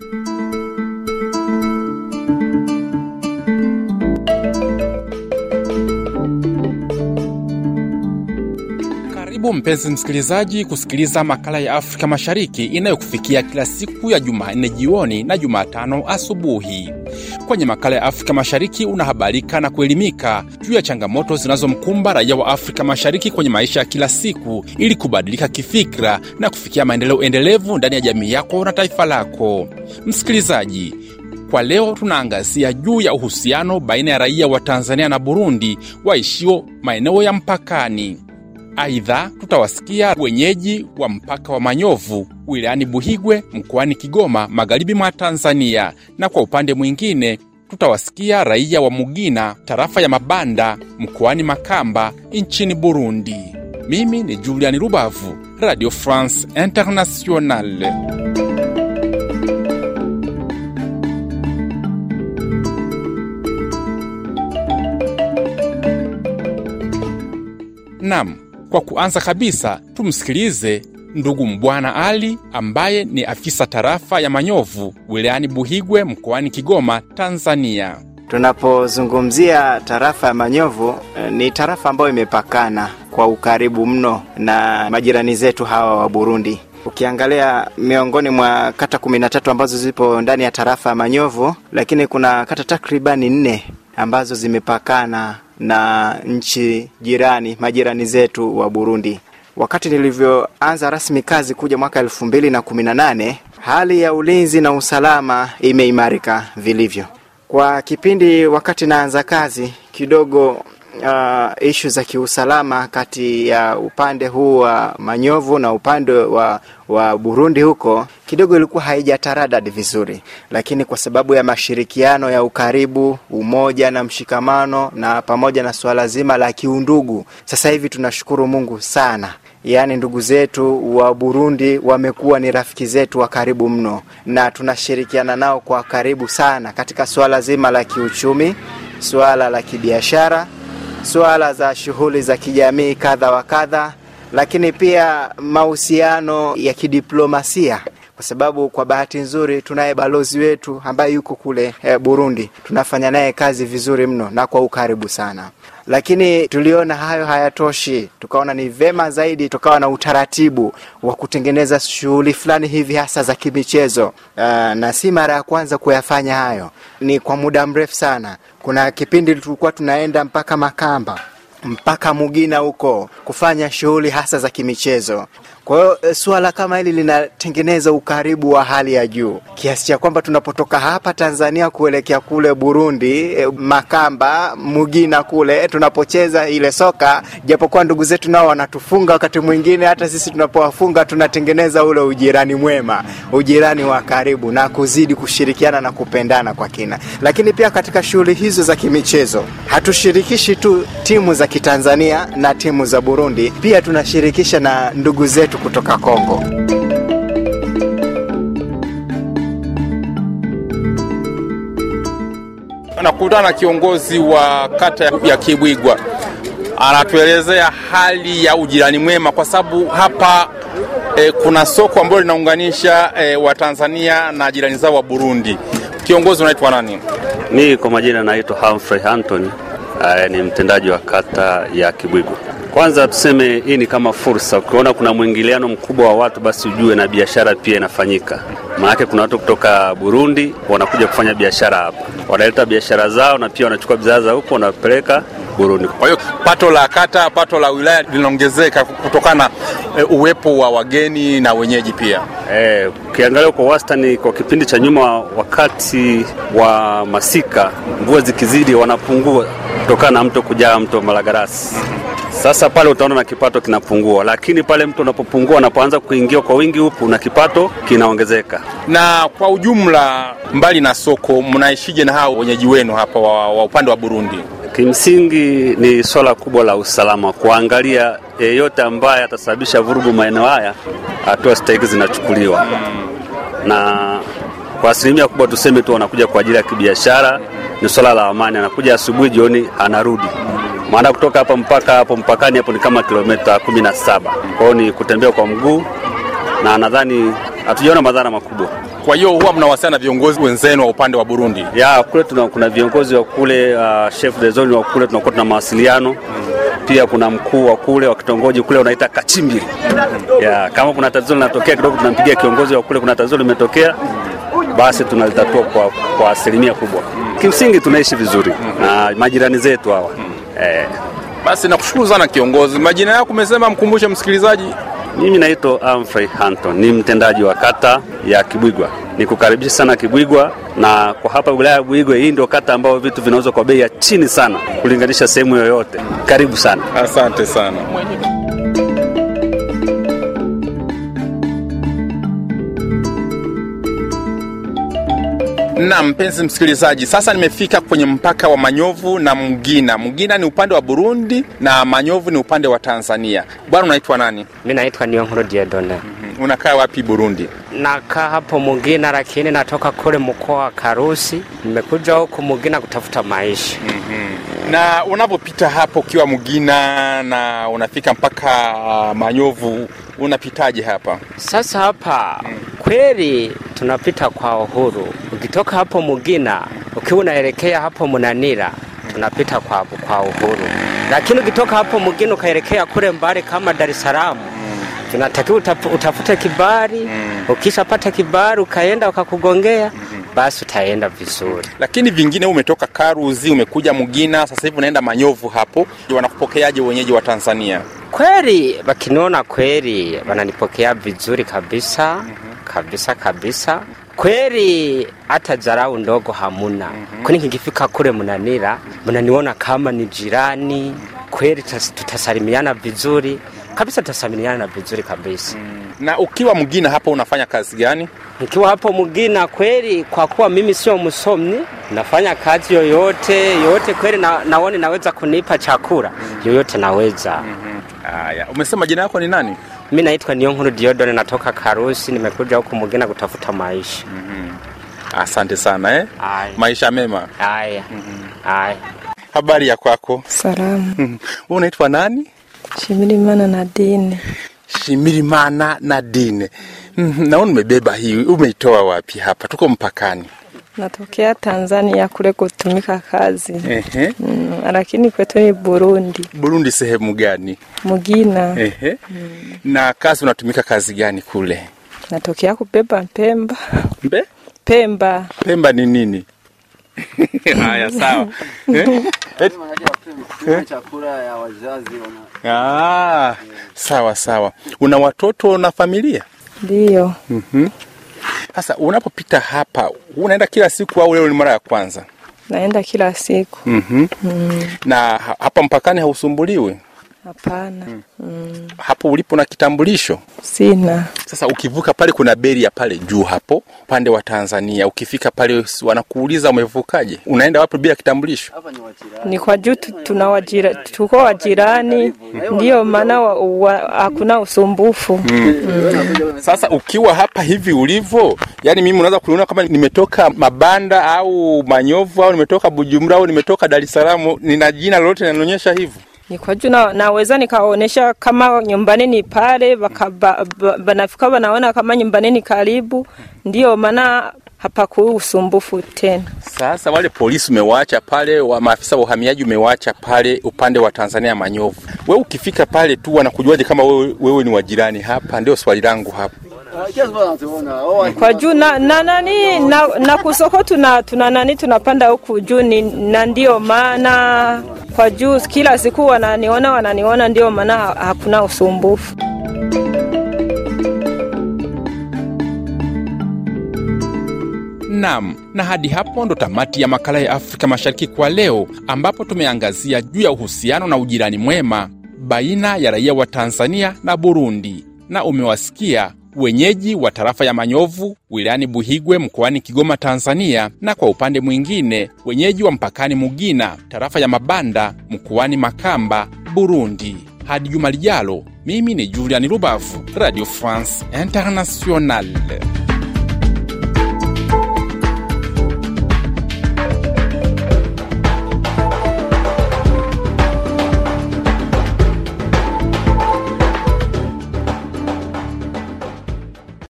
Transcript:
Thank you. Mpenzi msikilizaji kusikiliza makala ya Afrika Mashariki inayokufikia kila siku ya Jumanne jioni na Jumatano asubuhi. Kwenye makala ya Afrika Mashariki unahabarika na kuelimika juu ya changamoto zinazomkumba raia wa Afrika Mashariki kwenye maisha ya kila siku ili kubadilika kifikra na kufikia maendeleo endelevu ndani ya jamii yako na taifa lako. Msikilizaji, kwa leo tunaangazia juu ya uhusiano baina ya raia wa Tanzania na Burundi waishio maeneo ya mpakani. Aidha, tutawasikia wenyeji wa mpaka wa Manyovu wilayani Buhigwe mkoani Kigoma, magharibi mwa Tanzania, na kwa upande mwingine tutawasikia raia wa Mugina tarafa ya Mabanda mkoani Makamba nchini Burundi. Mimi ni Juliani Rubavu, Radio France Internationale. Nam, kwa kuanza kabisa tumsikilize ndugu Mbwana Ali ambaye ni afisa tarafa ya Manyovu wilayani Buhigwe mkoani Kigoma, Tanzania. Tunapozungumzia tarafa ya Manyovu eh, ni tarafa ambayo imepakana kwa ukaribu mno na majirani zetu hawa wa Burundi. Ukiangalia miongoni mwa kata kumi na tatu ambazo zipo ndani ya tarafa ya Manyovu, lakini kuna kata takribani nne ambazo zimepakana na nchi jirani, majirani zetu wa Burundi. Wakati nilivyoanza rasmi kazi kuja mwaka elfu mbili na kumi na nane hali ya ulinzi na usalama imeimarika vilivyo. Kwa kipindi wakati naanza kazi kidogo uh, ishu za kiusalama kati ya upande huu wa Manyovu na upande wa, wa Burundi huko kidogo ilikuwa haijataradad vizuri, lakini kwa sababu ya mashirikiano ya ukaribu, umoja na mshikamano na pamoja na suala zima la kiundugu, sasa hivi tunashukuru Mungu sana. Yaani ndugu zetu wa Burundi wamekuwa ni rafiki zetu wa karibu mno, na tunashirikiana nao kwa karibu sana katika suala zima la kiuchumi, suala la kibiashara suala za shughuli za kijamii kadha wa kadha, lakini pia mahusiano ya kidiplomasia, kwa sababu kwa bahati nzuri tunaye balozi wetu ambaye yuko kule e, Burundi. Tunafanya naye kazi vizuri mno na kwa ukaribu sana, lakini tuliona hayo hayatoshi, tukaona ni vema zaidi tukawa na utaratibu wa kutengeneza shughuli fulani hivi hasa za kimichezo. Uh, na si mara ya kwanza kuyafanya hayo, ni kwa muda mrefu sana. Kuna kipindi tulikuwa tunaenda mpaka Makamba mpaka Mugina huko kufanya shughuli hasa za kimichezo. Kwa hiyo suala kama hili linatengeneza ukaribu wa hali ya juu kiasi cha kwamba tunapotoka hapa Tanzania kuelekea kule Burundi, Makamba, Mugina kule tunapocheza ile soka, japokuwa ndugu zetu nao wanatufunga wakati mwingine, hata sisi tunapowafunga tunatengeneza ule ujirani mwema, ujirani wa karibu na kuzidi kushirikiana na kupendana kwa kina. Lakini pia katika shughuli hizo za kimichezo hatushirikishi tu timu za Kitanzania na timu za Burundi, pia tunashirikisha na ndugu zetu kutoka Kongo. Nakutana na kiongozi wa kata ya Kibwigwa, anatuelezea hali ya ujirani mwema, kwa sababu hapa e, kuna soko ambalo linaunganisha e, Watanzania na jirani zao wa Burundi. Kiongozi unaitwa nani? Mi kwa majina naitwa Humphrey Anthony, uh, ni mtendaji wa kata ya Kibwigwa. Kwanza tuseme hii ni kama fursa. Ukiona kuna mwingiliano mkubwa wa watu, basi ujue na biashara pia inafanyika. Maanake kuna watu kutoka Burundi wanakuja kufanya biashara hapa, wanaleta biashara zao na pia wanachukua bidhaa za huko wanapeleka Burundi. Kwa hiyo pato la kata, pato la wilaya linaongezeka kutokana na e, uwepo wa wageni na wenyeji pia. Ukiangalia e, kwa wastani kwa kipindi cha nyuma, wakati wa masika, mvua zikizidi, wanapungua kutokana na mto kujaa, mto Malagarasi. Sasa pale utaona na kipato kinapungua, lakini pale mtu unapopungua, unapoanza kuingia kwa wingi huku, na kipato kinaongezeka. Na kwa ujumla, mbali na soko, mnaishije na hao wenyeji wenu hapa wa, wa upande wa Burundi? Kimsingi ni swala kubwa la usalama, kuangalia yeyote ambaye atasababisha vurugu maeneo haya, hatua stahiki zinachukuliwa. Na kwa asilimia kubwa tuseme tu wanakuja kwa ajili ya kibiashara, ni swala la amani, anakuja asubuhi, jioni anarudi maana kutoka hapa mpaka hapo mpakani hapo ni kama kilomita kumi na saba. Kwa hiyo ni kutembea kwa mguu, na nadhani hatujaona madhara makubwa. Kwa hiyo huwa mnawasiliana na viongozi wenzenu wa upande wa Burundi? Ya kule tuna, kuna viongozi wa kule uh, chef de zone wa kule tunakuwa tuna mawasiliano pia kuna mkuu wa kule wa kitongoji kule unaita Kachimbili. Ya kama kuna tatizo linatokea kidogo, tunampigia kiongozi wa kule, kuna tatizo limetokea, basi tunalitatua kwa, kwa asilimia kubwa. Kimsingi tunaishi vizuri na majirani zetu hawa eh. Basi nakushukuru sana kiongozi. Majina yako umesema, mkumbushe msikilizaji. Mimi naitwa Humphrey Hanton, ni mtendaji wa kata ya Kibwigwa. Nikukaribisha sana Kibwigwa, na kwa hapa wilaya ya Buigwe, hii ndio kata ambayo vitu vinauzwa kwa bei ya chini sana kulinganisha sehemu yoyote. Karibu sana. Asante sana. Na mpenzi msikilizaji, sasa nimefika kwenye mpaka wa Manyovu na Mgina. Mgina ni upande wa Burundi na Manyovu ni upande wa Tanzania. Bwana, unaitwa nani? Mi naitwa Niyonkuru Diedone. Mm, Unakaa wapi Burundi? Nakaa hapo Mugina, lakini natoka kule mkoa wa Karusi. Nimekuja huku Mugina kutafuta maisha. Na unapopita hapo ukiwa Mgina na unafika mpaka uh, Manyovu, unapitaje hapa? Sasa hapa kweli tunapita kwa uhuru. Ukitoka hapo Mugina ukiwa unaelekea hapo Munanira tunapita kwa, kwa uhuru, lakini ukitoka hapo Mugina ukaelekea kule mbali kama Dar es Salaam tunatakiwa utaf- utafute kibali. Ukishapata kibali ukaenda ukakugongea, basi utaenda vizuri. Lakini vingine umetoka Karuzi umekuja Mugina, sasa hivi unaenda Manyovu hapo, wanakupokeaje wenyeji wa Tanzania? Kweli wakiniona kweli wananipokea vizuri kabisa kabisa kabisa. Kweli hata dharau ndogo hamuna. Kwani nikifika kule Mnanira mnaniona kama ni jirani. Kweli tutasalimiana vizuri kabisa, tutasalimiana vizuri kabisa. Na ukiwa mgina hapo unafanya kazi gani? Nikiwa hapo mgina kweli, kwa kuwa mimi sio msomi, nafanya kazi yoyote yoyote kweli, na, naone naweza kunipa chakula yoyote naweza. Haya, umesema jina yako ni nani? Mi naitwa Niyonkuru Diodone, natoka Karusi, nimekuja huku Mugina kutafuta maisha. Asante sana eh? Aya. Maisha mema. Aya, aya. Habari ya kwako? Salamu. Wewe unaitwa nani? Shimirimana Nadine. Shimirimana Nadine. -hmm. Naona umebeba hii, umeitoa wapi hapa? Tuko mpakani. Natokea Tanzania kule kutumika kazi. Ehe. Mm, lakini kwetu ni Burundi. Burundi sehemu gani? Mugina. Ehe. Na kazi unatumika kazi gani kule? Natokea kubeba Pemba. Mbe? Pemba. Pemba ni nini? Haya, sawa. Eh? Chakula ya wazazi wana Ah, sawa sawa. Una watoto na familia? Ndiyo. Sasa unapopita hapa, unaenda kila siku au leo ni mara ya kwanza? Naenda kila siku. Mhm. Na hapa mpakani hausumbuliwi? Hapana. Hapo ulipo na kitambulisho? Sina. Sasa ukivuka pale kuna beria pale juu hapo upande wa Tanzania. Ukifika pale wanakuuliza umevukaje? Unaenda wapi bila kitambulisho? Ni kwa juu tuna wajira, tuko wajirani. Ndiyo maana hakuna usumbufu hakuna usumbufu. Sasa ukiwa hapa hivi ulivyo, yani mimi unaweza kuniona kama nimetoka Mabanda au Manyovu au nimetoka Bujumbura au nimetoka Dar es Salaam, nina jina lolote linanionyesha hivyo? Ni kwa juu na, naweza nikaonesha kama nyumbani ni pale banafika wanaona kama nyumbani ni karibu, ndiyo maana hapakuu usumbufu tena. Sasa wale polisi umewaacha pale, wa maafisa wa uhamiaji umewaacha pale upande wa Tanzania Manyovu. Wewe ukifika pale tu wanakujuaje kama wewe, wewe ni wajirani hapa? Ndio swali langu hapa. Kwa juu na, na nani na, na kusoko tuna, tuna nani tunapanda huku juu na ndio maana kwa juu kila siku wananiona wananiona, ndio maana hakuna usumbufu. Naam, na hadi hapo ndo tamati ya makala ya Afrika Mashariki kwa leo, ambapo tumeangazia juu ya uhusiano na ujirani mwema baina ya raia wa Tanzania na Burundi, na umewasikia wenyeji wa tarafa ya Manyovu wilayani Buhigwe mkoani Kigoma, Tanzania, na kwa upande mwingine wenyeji wa mpakani Mugina tarafa ya Mabanda mkoani Makamba, Burundi. Hadi juma lijalo, mimi ni Julian Rubavu, Radio France Internationale.